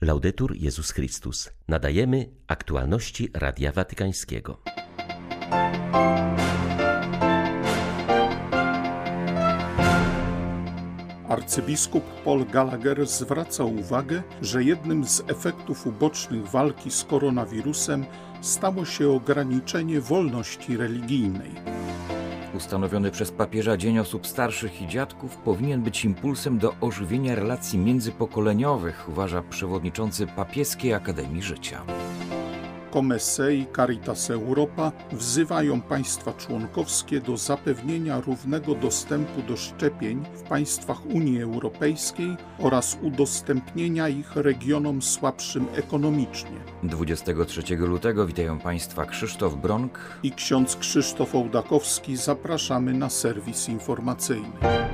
Laudetur Jezus Chrystus. Nadajemy aktualności Radia Watykańskiego. Arcybiskup Paul Gallagher zwraca uwagę, że jednym z efektów ubocznych walki z koronawirusem stało się ograniczenie wolności religijnej. Ustanowiony przez papieża Dzień Osób Starszych i Dziadków powinien być impulsem do ożywienia relacji międzypokoleniowych, uważa przewodniczący Papieskiej Akademii Życia. Comesse i Caritas Europa wzywają państwa członkowskie do zapewnienia równego dostępu do szczepień w państwach Unii Europejskiej oraz udostępnienia ich regionom słabszym ekonomicznie. 23 lutego witają Państwa Krzysztof Bronk i ksiądz Krzysztof Ołdakowski. Zapraszamy na serwis informacyjny.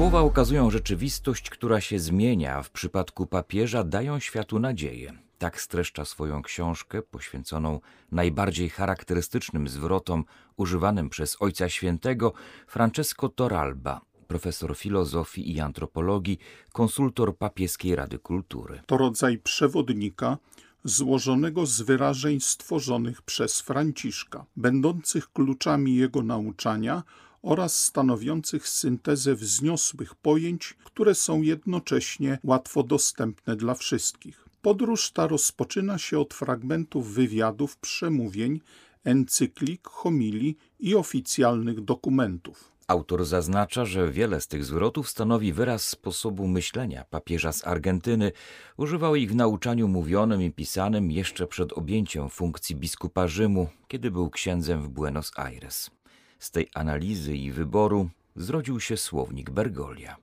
Słowa ukazują rzeczywistość, która się zmienia, a w przypadku papieża dają światu nadzieję. Tak streszcza swoją książkę poświęconą najbardziej charakterystycznym zwrotom używanym przez Ojca Świętego Francesco Toralba, profesor filozofii i antropologii, konsultor Papieskiej Rady Kultury. To rodzaj przewodnika złożonego z wyrażeń stworzonych przez Franciszka, będących kluczami jego nauczania oraz stanowiących syntezę wzniosłych pojęć, które są jednocześnie łatwo dostępne dla wszystkich. Podróż ta rozpoczyna się od fragmentów wywiadów, przemówień, encyklik, homilii i oficjalnych dokumentów. Autor zaznacza, że wiele z tych zwrotów stanowi wyraz sposobu myślenia papieża z Argentyny. Używał ich w nauczaniu mówionym i pisanym jeszcze przed objęciem funkcji biskupa Rzymu, kiedy był księdzem w Buenos Aires. Z tej analizy i wyboru zrodził się słownik Bergolia.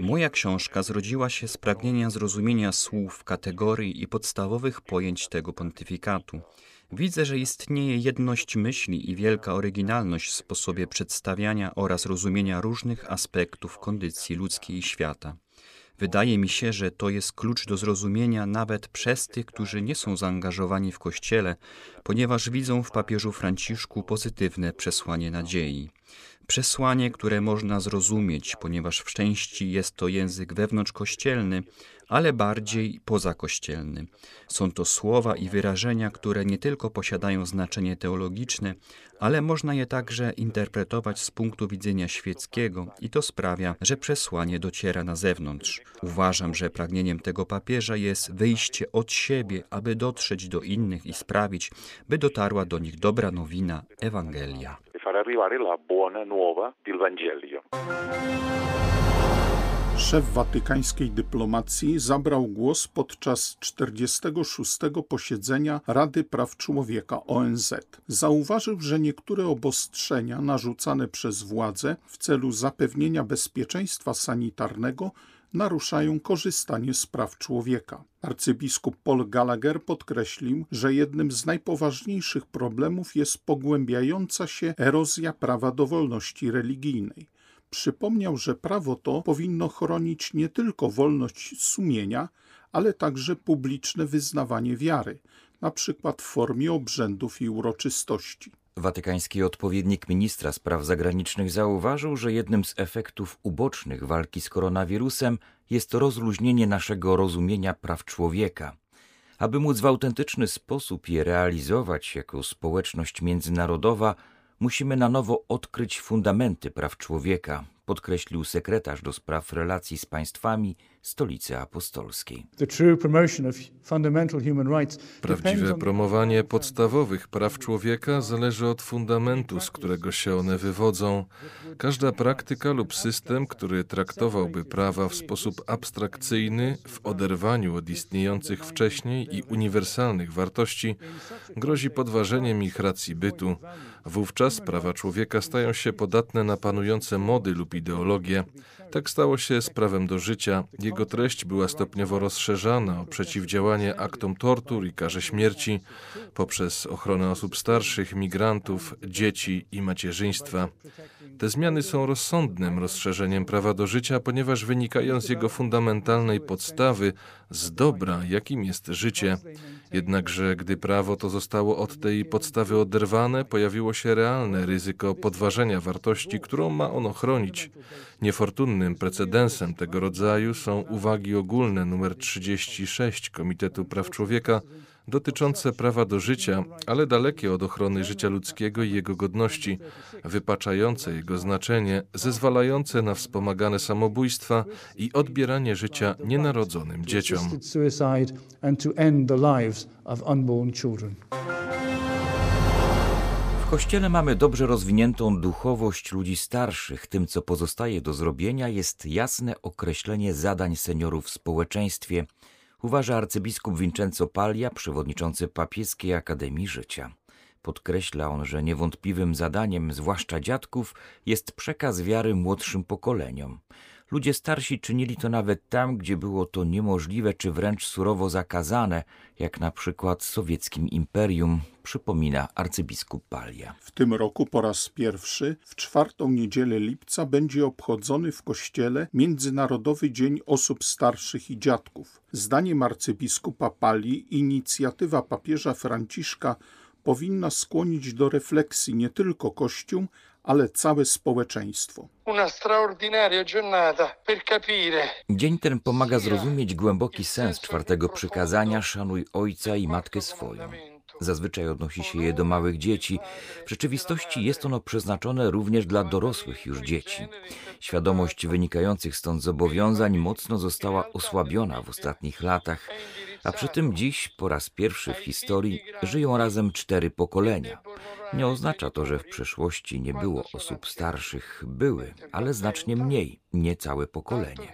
Moja książka zrodziła się z pragnienia zrozumienia słów, kategorii i podstawowych pojęć tego pontyfikatu. Widzę, że istnieje jedność myśli i wielka oryginalność w sposobie przedstawiania oraz rozumienia różnych aspektów kondycji ludzkiej i świata. Wydaje mi się, że to jest klucz do zrozumienia nawet przez tych, którzy nie są zaangażowani w Kościele, ponieważ widzą w papieżu Franciszku pozytywne przesłanie nadziei. Przesłanie, które można zrozumieć, ponieważ w części jest to język wewnątrzkościelny, ale bardziej pozakościelny. Są to słowa i wyrażenia, które nie tylko posiadają znaczenie teologiczne, ale można je także interpretować z punktu widzenia świeckiego i to sprawia, że przesłanie dociera na zewnątrz. Uważam, że pragnieniem tego papieża jest wyjście od siebie, aby dotrzeć do innych i sprawić, by dotarła do nich dobra nowina Ewangelia. far arrivare la buona nuova del Vangelo. Szef watykańskiej dyplomacji zabrał głos podczas 46. posiedzenia Rady Praw Człowieka ONZ. Zauważył, że niektóre obostrzenia narzucane przez władze w celu zapewnienia bezpieczeństwa sanitarnego naruszają korzystanie z praw człowieka. Arcybiskup Paul Gallagher podkreślił, że jednym z najpoważniejszych problemów jest pogłębiająca się erozja prawa do wolności religijnej. Przypomniał, że prawo to powinno chronić nie tylko wolność sumienia, ale także publiczne wyznawanie wiary, na przykład w formie obrzędów i uroczystości. Watykański odpowiednik ministra spraw zagranicznych zauważył, że jednym z efektów ubocznych walki z koronawirusem jest rozluźnienie naszego rozumienia praw człowieka. Aby móc w autentyczny sposób je realizować jako społeczność międzynarodowa, musimy na nowo odkryć fundamenty praw człowieka, podkreślił sekretarz do spraw relacji z państwami Stolicy Apostolskiej. Prawdziwe promowanie podstawowych praw człowieka zależy od fundamentu, z którego się one wywodzą. Każda praktyka lub system, który traktowałby prawa w sposób abstrakcyjny, w oderwaniu od istniejących wcześniej i uniwersalnych wartości, grozi podważeniem ich racji bytu. Wówczas prawa człowieka stają się podatne na panujące mody lub ideologie. Tak stało się z prawem do życia. Jego treść była stopniowo rozszerzana o przeciwdziałanie aktom tortur i karze śmierci poprzez ochronę osób starszych, migrantów, dzieci i macierzyństwa. Te zmiany są rozsądnym rozszerzeniem prawa do życia, ponieważ wynikają z jego fundamentalnej podstawy, z dobra, jakim jest życie. Jednakże, gdy prawo to zostało od tej podstawy oderwane, pojawiło się realne ryzyko podważenia wartości, którą ma ono chronić. Niefortunnym precedensem tego rodzaju są uwagi ogólne nr 36 Komitetu Praw Człowieka dotyczące prawa do życia, ale dalekie od ochrony życia ludzkiego i jego godności, wypaczające jego znaczenie, zezwalające na wspomagane samobójstwa i odbieranie życia nienarodzonym dzieciom. W Kościele mamy dobrze rozwiniętą duchowość ludzi starszych. Tym, co pozostaje do zrobienia, jest jasne określenie zadań seniorów w społeczeństwie – uważa arcybiskup Vincenzo Paglia, przewodniczący Papieskiej Akademii Życia. Podkreśla on, że niewątpliwym zadaniem, zwłaszcza dziadków, jest przekaz wiary młodszym pokoleniom. Ludzie starsi czynili to nawet tam, gdzie było to niemożliwe czy wręcz surowo zakazane, jak na przykład w sowieckim imperium, przypomina arcybiskup Palia. W tym roku po raz pierwszy, w czwartą niedzielę lipca, będzie obchodzony w kościele Międzynarodowy Dzień Osób Starszych i Dziadków. Zdaniem arcybiskupa Pali inicjatywa papieża Franciszka powinna skłonić do refleksji nie tylko Kościół, ale całe społeczeństwo. Dzień ten pomaga zrozumieć głęboki sens czwartego przykazania szanuj ojca i matkę swoją. Zazwyczaj odnosi się je do małych dzieci. W rzeczywistości jest ono przeznaczone również dla dorosłych już dzieci. Świadomość wynikających stąd zobowiązań mocno została osłabiona w ostatnich latach, a przy tym dziś po raz pierwszy w historii żyją razem cztery pokolenia. Nie oznacza to, że w przeszłości nie było osób starszych. Były, ale znacznie mniej, nie całe pokolenie.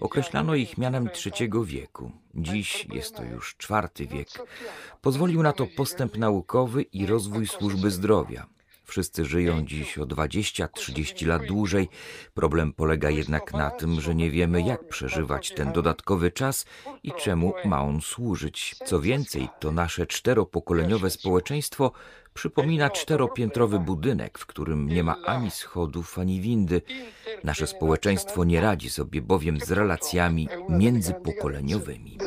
Określano ich mianem trzeciego wieku. Dziś jest to już czwarty wiek. Pozwolił na to postęp naukowy i rozwój służby zdrowia. Wszyscy żyją dziś o 20-30 lat dłużej. Problem polega jednak na tym, że nie wiemy, jak przeżywać ten dodatkowy czas i czemu ma on służyć. Co więcej, to nasze czteropokoleniowe społeczeństwo przypomina czteropiętrowy budynek, w którym nie ma ani schodów, ani windy. Nasze społeczeństwo nie radzi sobie bowiem z relacjami międzypokoleniowymi.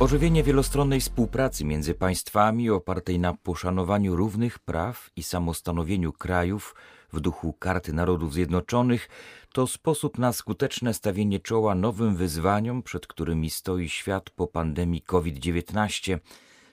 Ożywienie wielostronnej współpracy między państwami opartej na poszanowaniu równych praw i samostanowieniu krajów w duchu Karty Narodów Zjednoczonych to sposób na skuteczne stawienie czoła nowym wyzwaniom, przed którymi stoi świat po pandemii COVID-19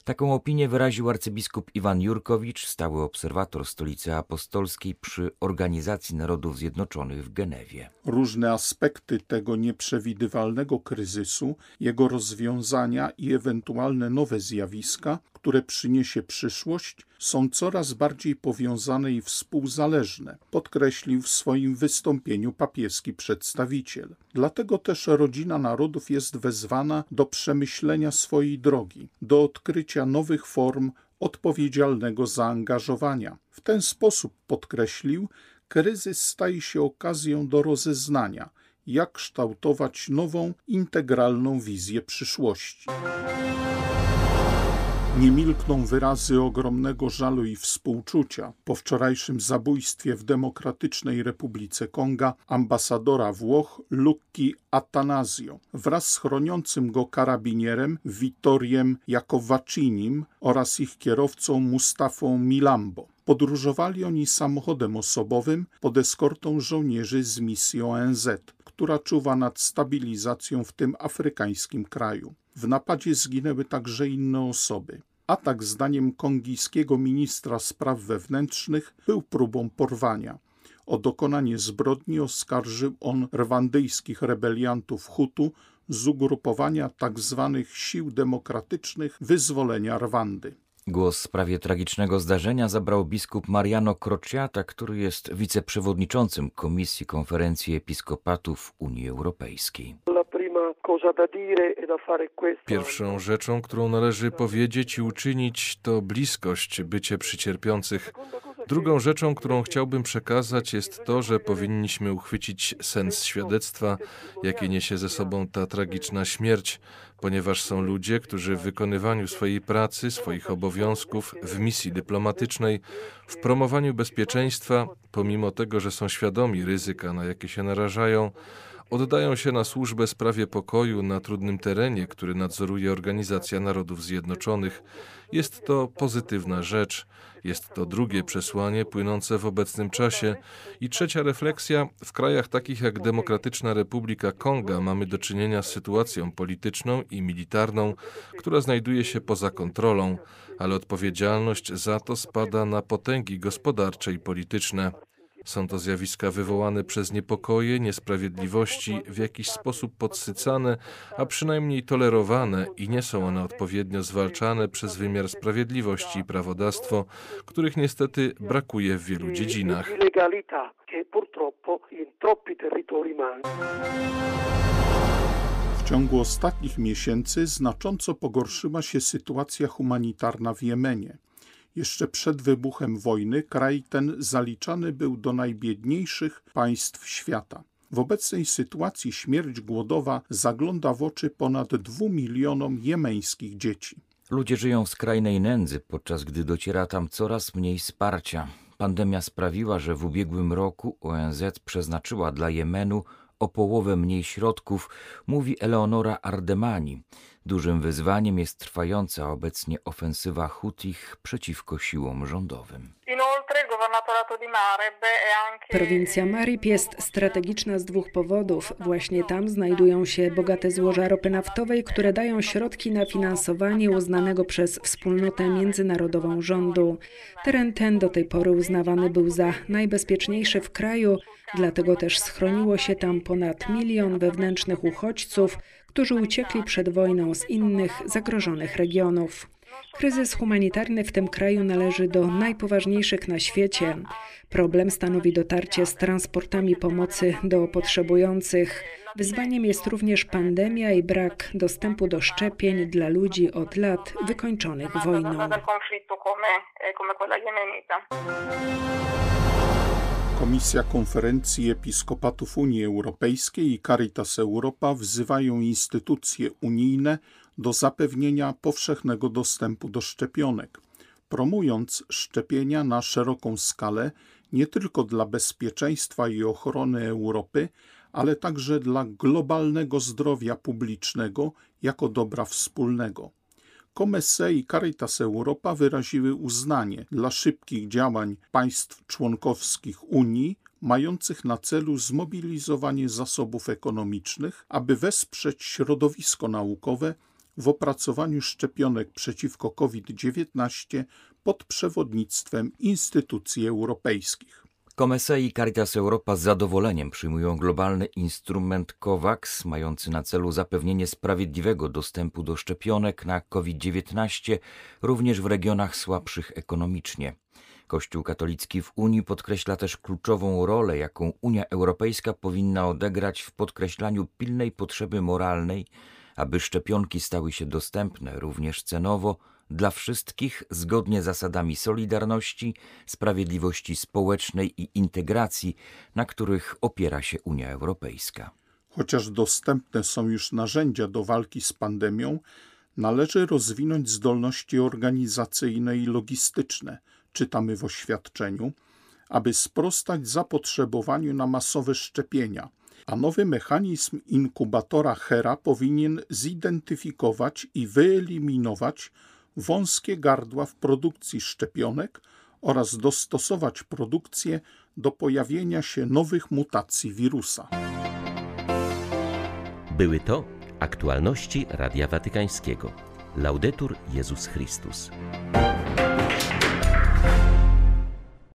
Taką opinię wyraził arcybiskup Iwan Jurkowicz, stały obserwator Stolicy Apostolskiej przy Organizacji Narodów Zjednoczonych w Genewie. Różne aspekty tego nieprzewidywalnego kryzysu, jego rozwiązania i ewentualne nowe zjawiska, które przyniesie przyszłość, są coraz bardziej powiązane i współzależne, podkreślił w swoim wystąpieniu papieski przedstawiciel. Dlatego też rodzina narodów jest wezwana do przemyślenia swojej drogi, do odkrycia nowych form odpowiedzialnego zaangażowania. W ten sposób podkreślił, kryzys staje się okazją do rozeznania, jak kształtować nową, integralną wizję przyszłości. Nie milkną wyrazy ogromnego żalu i współczucia po wczorajszym zabójstwie w Demokratycznej Republice Konga ambasadora Włoch Lucchi Atanasio wraz z chroniącym go karabinierem Vittoriem Jakowacinim oraz ich kierowcą Mustafą Milambo. Podróżowali oni samochodem osobowym pod eskortą żołnierzy z misji ONZ, która czuwa nad stabilizacją w tym afrykańskim kraju. W napadzie zginęły także inne osoby. Atak zdaniem kongijskiego ministra spraw wewnętrznych był próbą porwania. O dokonanie zbrodni oskarżył on rwandyjskich rebeliantów Hutu z ugrupowania tzw. Tak sił demokratycznych wyzwolenia Rwandy. Głos w sprawie tragicznego zdarzenia zabrał biskup Mariano Crociata, który jest wiceprzewodniczącym Komisji Konferencji Episkopatów Unii Europejskiej. Pierwszą rzeczą, którą należy powiedzieć i uczynić, to bliskość, bycie przy cierpiących. Drugą rzeczą, którą chciałbym przekazać, jest to, że powinniśmy uchwycić sens świadectwa, jakie niesie ze sobą ta tragiczna śmierć, ponieważ są ludzie, którzy w wykonywaniu swojej pracy, swoich obowiązków, w misji dyplomatycznej, w promowaniu bezpieczeństwa, pomimo tego, że są świadomi ryzyka, na jakie się narażają, oddają się na służbę sprawie pokoju na trudnym terenie, który nadzoruje Organizacja Narodów Zjednoczonych. Jest to pozytywna rzecz. Jest to drugie przesłanie płynące w obecnym czasie. I trzecia refleksja: w krajach takich jak Demokratyczna Republika Konga mamy do czynienia z sytuacją polityczną i militarną, która znajduje się poza kontrolą, ale odpowiedzialność za to spada na potęgi gospodarcze i polityczne. Są to zjawiska wywołane przez niepokoje, niesprawiedliwości, w jakiś sposób podsycane, a przynajmniej tolerowane i nie są one odpowiednio zwalczane przez wymiar sprawiedliwości i prawodawstwo, których niestety brakuje w wielu dziedzinach. W ciągu ostatnich miesięcy znacząco pogorszyła się sytuacja humanitarna w Jemenie. Jeszcze przed wybuchem wojny kraj ten zaliczany był do najbiedniejszych państw świata. W obecnej sytuacji śmierć głodowa zagląda w oczy ponad dwóch milionom jemeńskich dzieci. Ludzie żyją w skrajnej nędzy, podczas gdy dociera tam coraz mniej wsparcia. Pandemia sprawiła, że w ubiegłym roku ONZ przeznaczyła dla Jemenu o połowę mniej środków, mówi Eleonora Ardemani. Dużym wyzwaniem jest trwająca obecnie ofensywa Hutich przeciwko siłom rządowym. Prowincja Marib jest strategiczna z dwóch powodów. Właśnie tam znajdują się bogate złoża ropy naftowej, które dają środki na finansowanie uznanego przez wspólnotę międzynarodową rządu. Teren ten do tej pory uznawany był za najbezpieczniejszy w kraju, dlatego też schroniło się tam ponad milion wewnętrznych uchodźców, którzy uciekli przed wojną z innych zagrożonych regionów. Kryzys humanitarny w tym kraju należy do najpoważniejszych na świecie. Problem stanowi dotarcie z transportami pomocy do potrzebujących. Wyzwaniem jest również pandemia i brak dostępu do szczepień dla ludzi od lat wykończonych wojną. Komisja Konferencji Episkopatów Unii Europejskiej i Caritas Europa wzywają instytucje unijne do zapewnienia powszechnego dostępu do szczepionek, promując szczepienia na szeroką skalę nie tylko dla bezpieczeństwa i ochrony Europy, ale także dla globalnego zdrowia publicznego jako dobra wspólnego. Comesse i Caritas Europa wyraziły uznanie dla szybkich działań państw członkowskich Unii mających na celu zmobilizowanie zasobów ekonomicznych, aby wesprzeć środowisko naukowe w opracowaniu szczepionek przeciwko COVID-19 pod przewodnictwem instytucji europejskich. Comese i Caritas Europa z zadowoleniem przyjmują globalny instrument COVAX, mający na celu zapewnienie sprawiedliwego dostępu do szczepionek na COVID-19 również w regionach słabszych ekonomicznie. Kościół katolicki w Unii podkreśla też kluczową rolę, jaką Unia Europejska powinna odegrać w podkreślaniu pilnej potrzeby moralnej, aby szczepionki stały się dostępne również cenowo dla wszystkich zgodnie z zasadami solidarności, sprawiedliwości społecznej i integracji, na których opiera się Unia Europejska. Chociaż dostępne są już narzędzia do walki z pandemią, należy rozwinąć zdolności organizacyjne i logistyczne, czytamy w oświadczeniu, aby sprostać zapotrzebowaniu na masowe szczepienia – a nowy mechanizm inkubatora HERA powinien zidentyfikować i wyeliminować wąskie gardła w produkcji szczepionek oraz dostosować produkcję do pojawienia się nowych mutacji wirusa. Były to aktualności Radia Watykańskiego. Laudetur Jezus Chrystus.